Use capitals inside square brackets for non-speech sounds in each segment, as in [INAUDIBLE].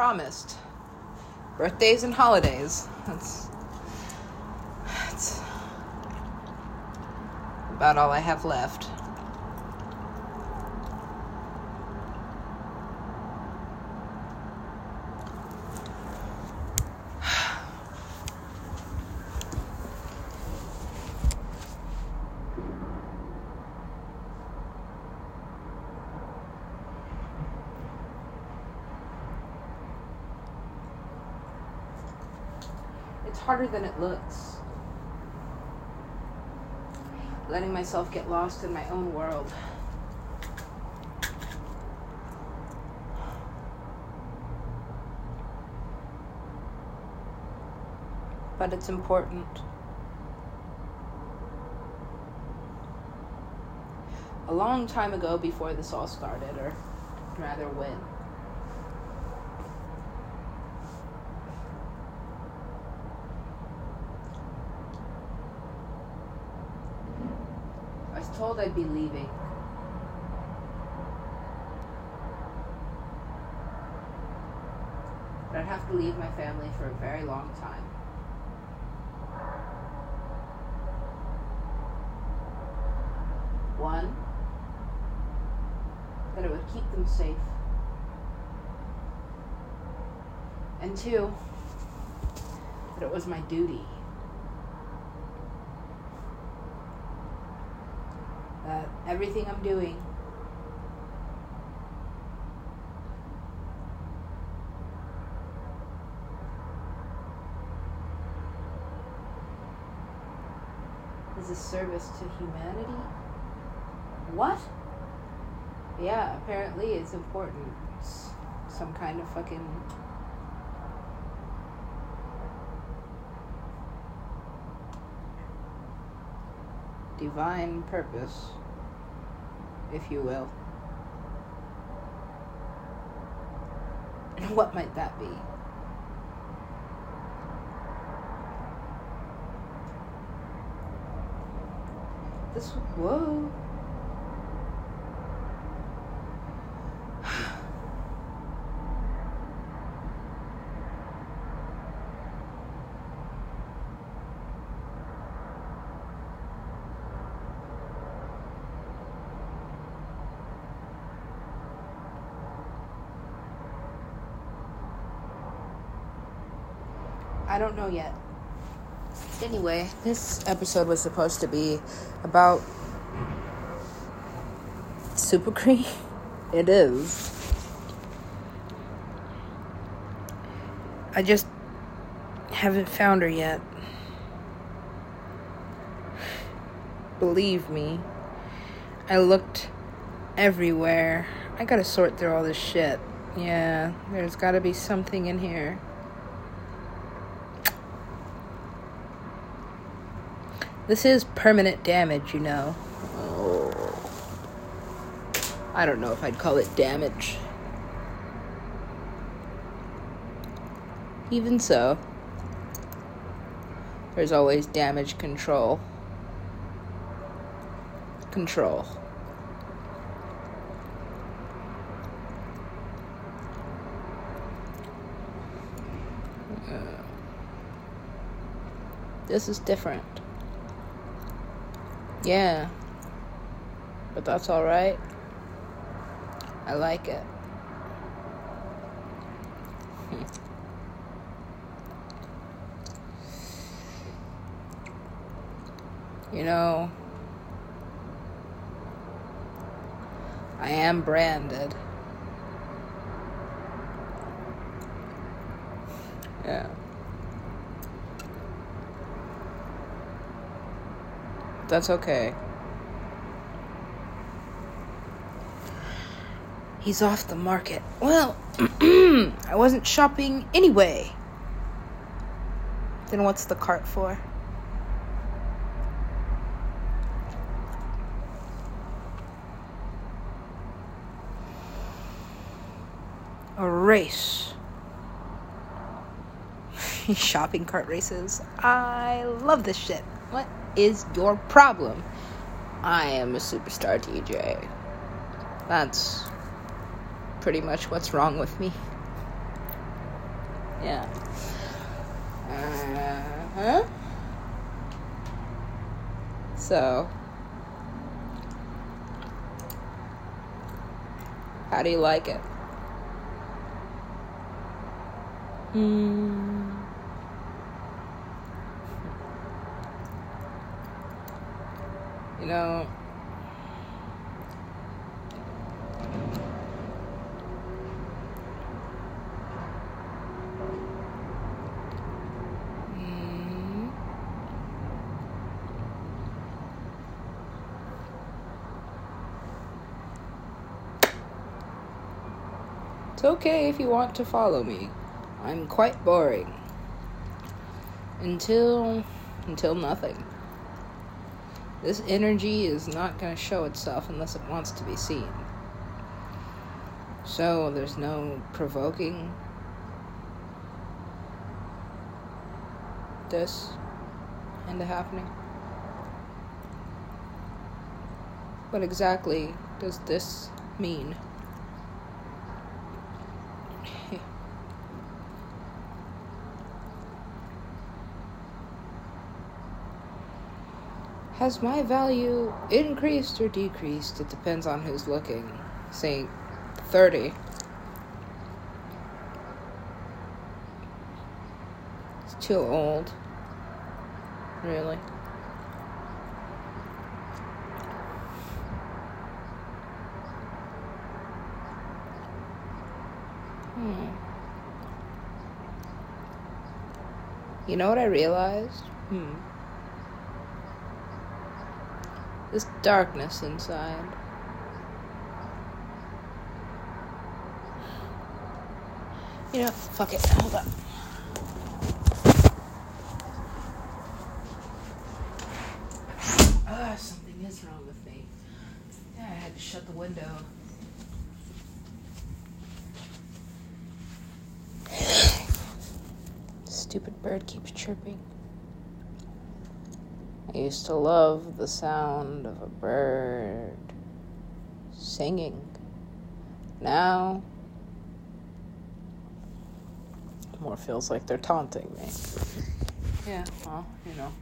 promised. Birthdays and holidays. That's that's about all I have left. It's harder than it looks. Letting myself get lost in my own world. But it's important. A long time ago, before this all started, or rather when, told I'd be leaving. But I'd have to leave my family for a very long time. One, that it would keep them safe. And two, that it was my duty. That everything I'm doing is a service to humanity. What? Yeah, apparently it's important. It's some kind of fucking divine purpose, if you will. And what might that be? This, whoa. Don't know yet. Anyway, this episode was supposed to be about Super Cream. [LAUGHS] It is. I just haven't found her yet. Believe me, I looked everywhere. I gotta sort through all this shit. Yeah, there's gotta be something in here. This is permanent damage, you know. I don't know if I'd call it damage. Even so, there's always damage control. Control. Uh, this is different. Yeah. But that's alright. I like it. Hmm. You know, I am branded. Yeah. That's okay. He's off the market. Well, [CLEARS THROAT] I wasn't shopping anyway. Then what's the cart for? A race. [LAUGHS] Shopping cart races. I love this shit. What is your problem? I am a superstar DJ. That's pretty much what's wrong with me. yeah. Uh huh. So, how do you like it? Hmm. You know, mm, It's okay if you want to follow me. I'm quite boring. Until until nothing. This energy is not going to show itself unless it wants to be seen. So there's no provoking this into happening. What exactly does this mean? Has my value increased or decreased? It depends on who's looking. Say 30. It's too old. Really. Hmm. You know what I realized? Hmm. This darkness inside. You know, fuck it. Hold up. Ah, something is wrong with me. Yeah, I had to shut the window. Stupid bird keeps chirping. I used to love the sound of a bird singing. Now, more feels like they're taunting me. Yeah, well, you know.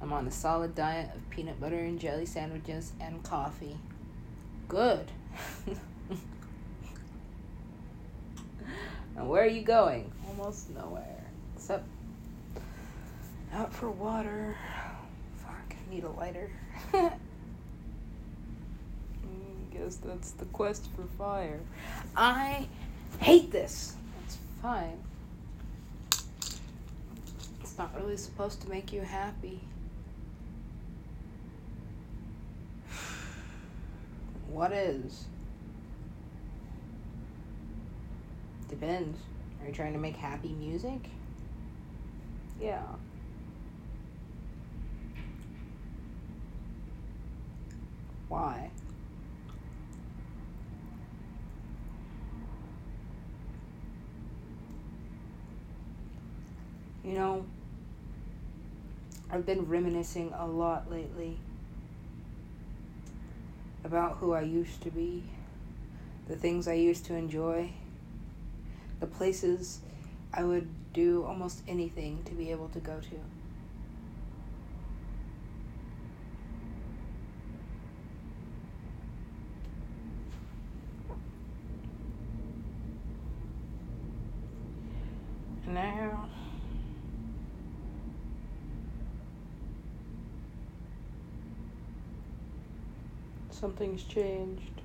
I'm on a solid diet of peanut butter and jelly sandwiches and coffee. Good. [LAUGHS] and where are you going? Almost nowhere. Except out for water. Fuck, I need a lighter. [LAUGHS] Guess that's the quest for fire. I hate this. It's fine. It's not really supposed to make you happy. [SIGHS] What is? Depends. Are you trying to make happy music? Yeah. Why? You know, I've been reminiscing a lot lately about who I used to be, the things I used to enjoy, the places I would do almost anything to be able to go to. Now, something's changed.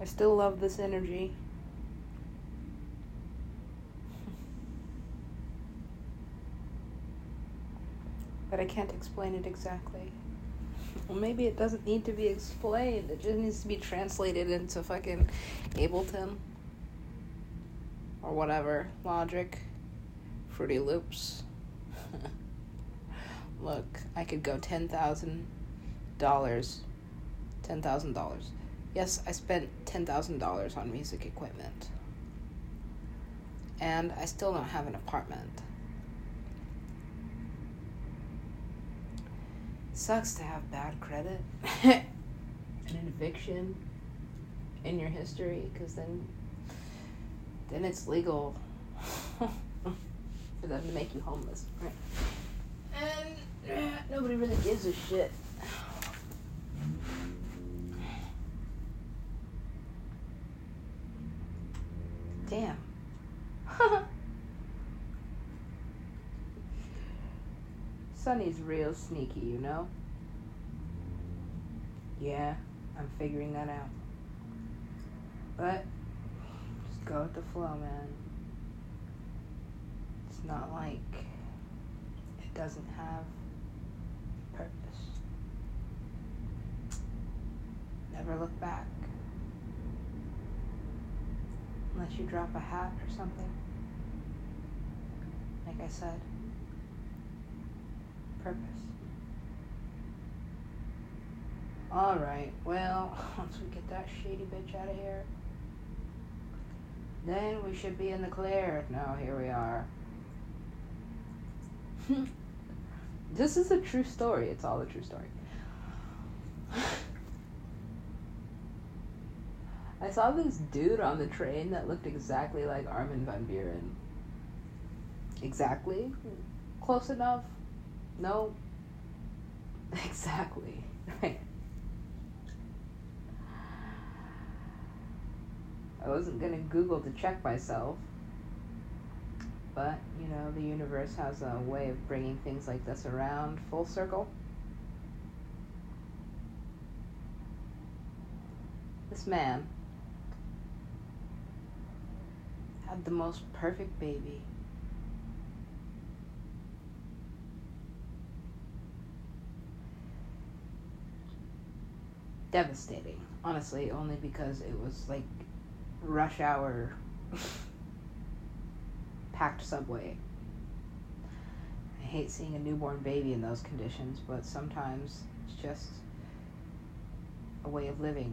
I still love this energy. [LAUGHS] But I can't explain it exactly. Well, maybe it doesn't need to be explained. It just needs to be translated into fucking Ableton or whatever. Logic, Fruity Loops. [LAUGHS] Look, I could go ten thousand dollars. Ten thousand dollars. Yes, I spent ten thousand dollars on music equipment. And I still don't have an apartment. Sucks to have bad credit. [LAUGHS] an eviction in your history, because then then it's legal [LAUGHS] for them to make you homeless, right? And uh, nobody really gives a shit. Sunny's real sneaky, you know? Yeah, I'm figuring that out. But just go with the flow, man. It's not like it doesn't have purpose. Never look back. Unless you drop a hat or something. Like I said, purpose. Alright, well, [LAUGHS] once we get that shady bitch out of here, then we should be in the clear. Now, here we are. [LAUGHS] this is a true story. It's all a true story. [LAUGHS] I saw this dude on the train that looked exactly like Armin van Buuren. Exactly? Close enough? No. [LAUGHS] Exactly. I wasn't gonna Google to check myself. But, you know, the universe has a way of bringing things like this around full circle. This man had the most perfect baby. Devastating, honestly, only because it was like rush hour [LAUGHS] packed subway. I hate seeing a newborn baby in those conditions, but sometimes it's just a way of living.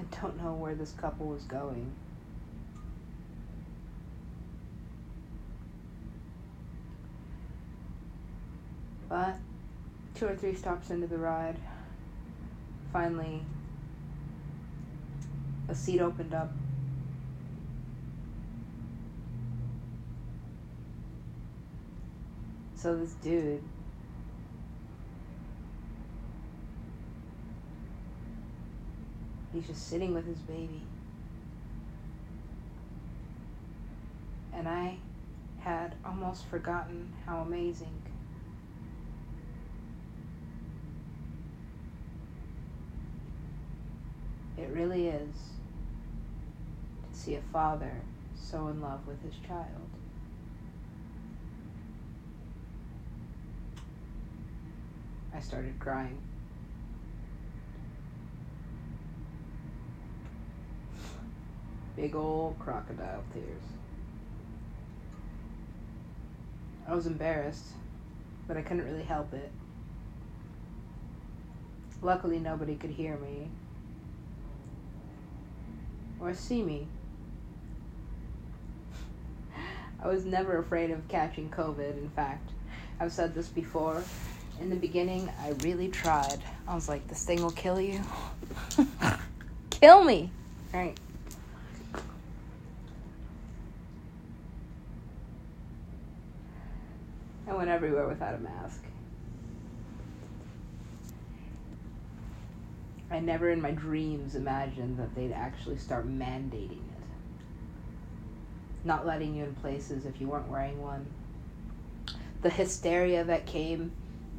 I don't know where this couple was going. But two or three stops into the ride, finally a seat opened up. So this dude He's just sitting with his baby. And I had almost forgotten how amazing it really is to see a father so in love with his child. I started crying. Big old crocodile tears. I was embarrassed, but I couldn't really help it. Luckily, nobody could hear me or see me. I was never afraid of catching COVID. In fact, I've said this before. In the beginning, I really tried. I was like, this thing will kill you. [LAUGHS] kill me. Right. I went everywhere without a mask. I never in my dreams imagined that they'd actually start mandating it. Not letting you in places if you weren't wearing one. The hysteria that came,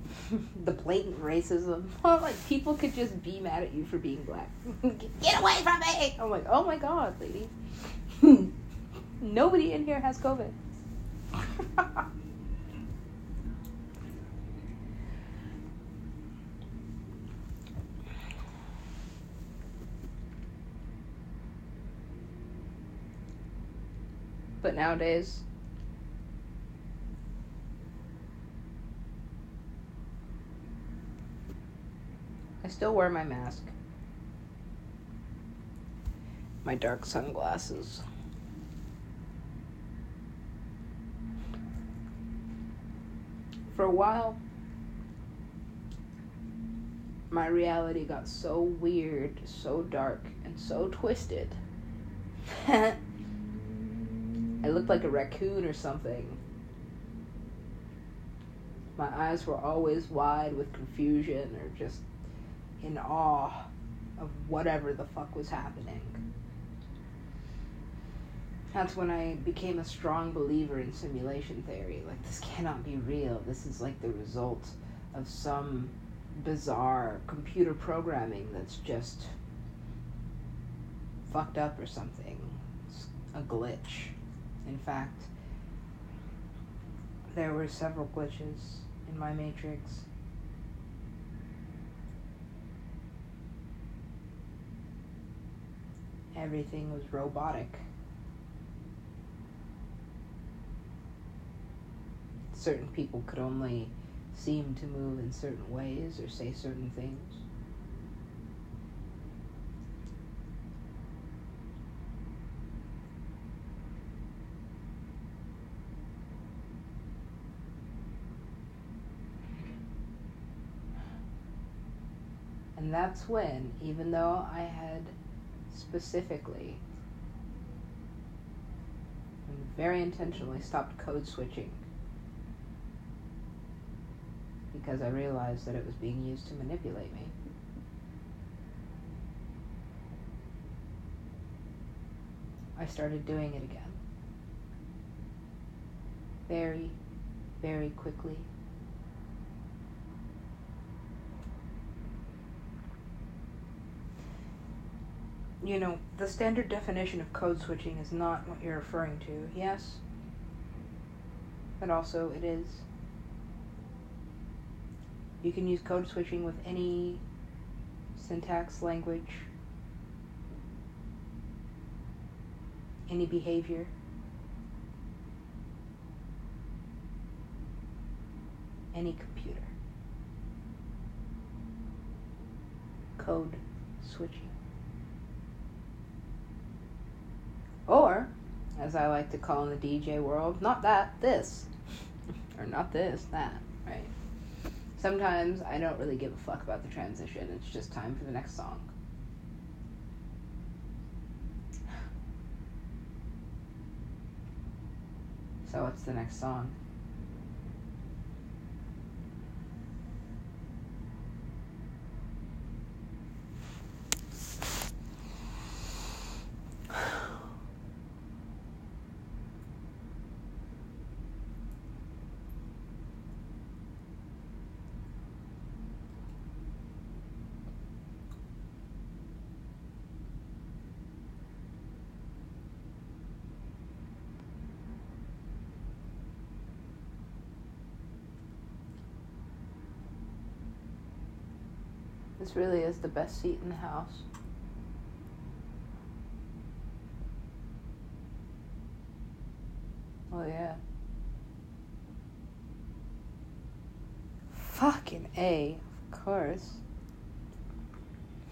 [LAUGHS] the blatant racism. [LAUGHS] like people could just be mad at you for being black. [LAUGHS] Get away from me! I'm like, oh my god, lady. Nobody in here has COVID. But nowadays, I still wear my mask, my dark sunglasses. For a while, my reality got so weird, so dark, and so twisted. [LAUGHS] I looked like a raccoon or something. My eyes were always wide with confusion or just in awe of whatever the fuck was happening. That's when I became a strong believer in simulation theory. Like, this cannot be real. This is like the result of some bizarre computer programming that's just fucked up or something. It's a glitch. In fact, there were several glitches in my matrix. Everything was robotic. Certain people could only seem to move in certain ways or say certain things. And that's when, even though I had specifically and very intentionally stopped code switching because I realized that it was being used to manipulate me. I started doing it again. Very, very quickly. You know, the standard definition of code switching is not what you're referring to, yes? But also it is. You can use code switching with any syntax, language, any behavior. Any computer. Code switching. Or, as I like to call in the DJ world, not that, this. or not this, that, right? Sometimes I don't really give a fuck about the transition. It's just time for the next song. So, what's the next song? This really is the best seat in the house. Oh, yeah. Fucking A, of course.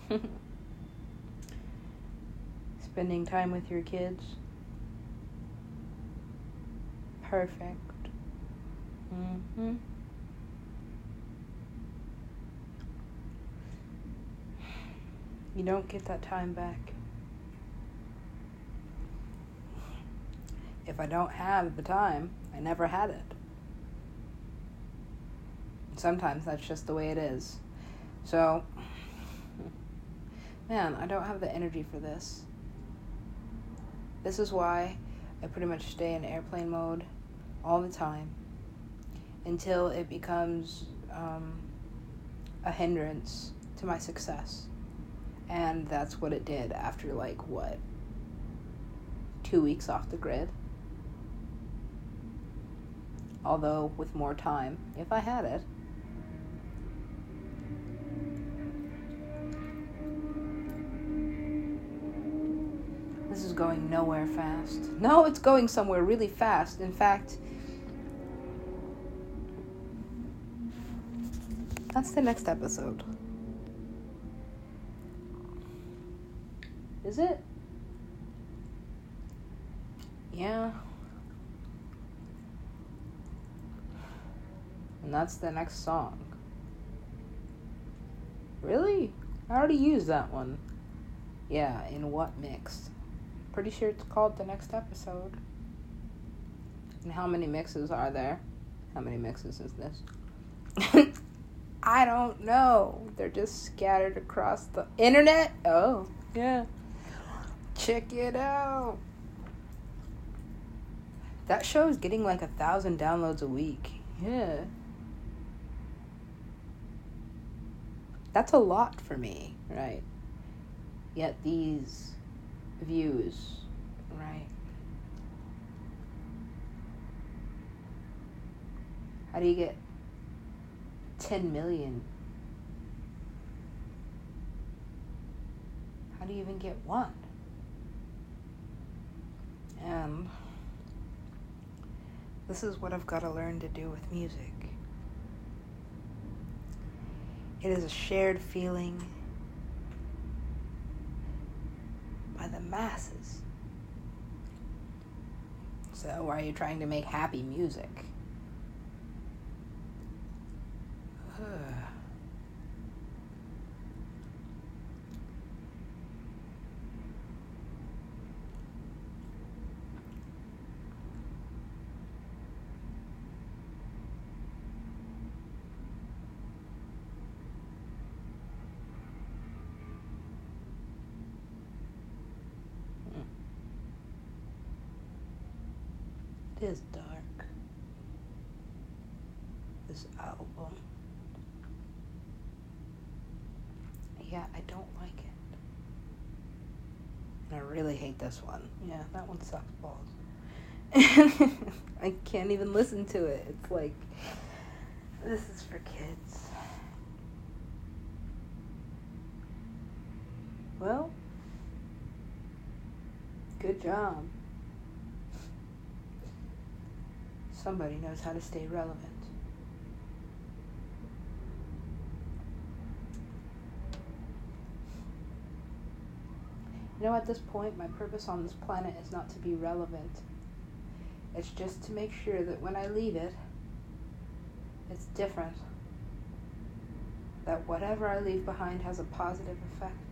[LAUGHS] Spending time with your kids. Perfect. Mm hmm. You don't get that time back. If I don't have the time, I never had it. Sometimes that's just the way it is. So, man, I don't have the energy for this. This is why I pretty much stay in airplane mode all the time until it becomes um, a hindrance to my success. And that's what it did after, like, what? Two weeks off the grid. Although, with more time, if I had it. This is going nowhere fast. No, it's going somewhere really fast. In fact, that's the next episode. Is it? Yeah. And that's the next song. Really? I already used that one. Yeah, in what mix? Pretty sure it's called the next episode. And how many mixes are there? How many mixes is this? [LAUGHS] I don't know. They're just scattered across the internet. Oh, yeah. Check it out. That show is getting like a thousand downloads a week. Yeah. That's a lot for me, right? Yet these views, right? How do you get 10 million? How do you even get one? And this is what I've got to learn to do with music. It is a shared feeling by the masses. So, why are you trying to make happy music? It is dark. This album. Yeah, I don't like it. I really hate this one. Yeah, that one sucks balls. [LAUGHS] I can't even listen to it. It's like, this is for kids. Well, good job. Somebody knows how to stay relevant. You know, at this point, my purpose on this planet is not to be relevant. It's just to make sure that when I leave it, it's different. That whatever I leave behind has a positive effect.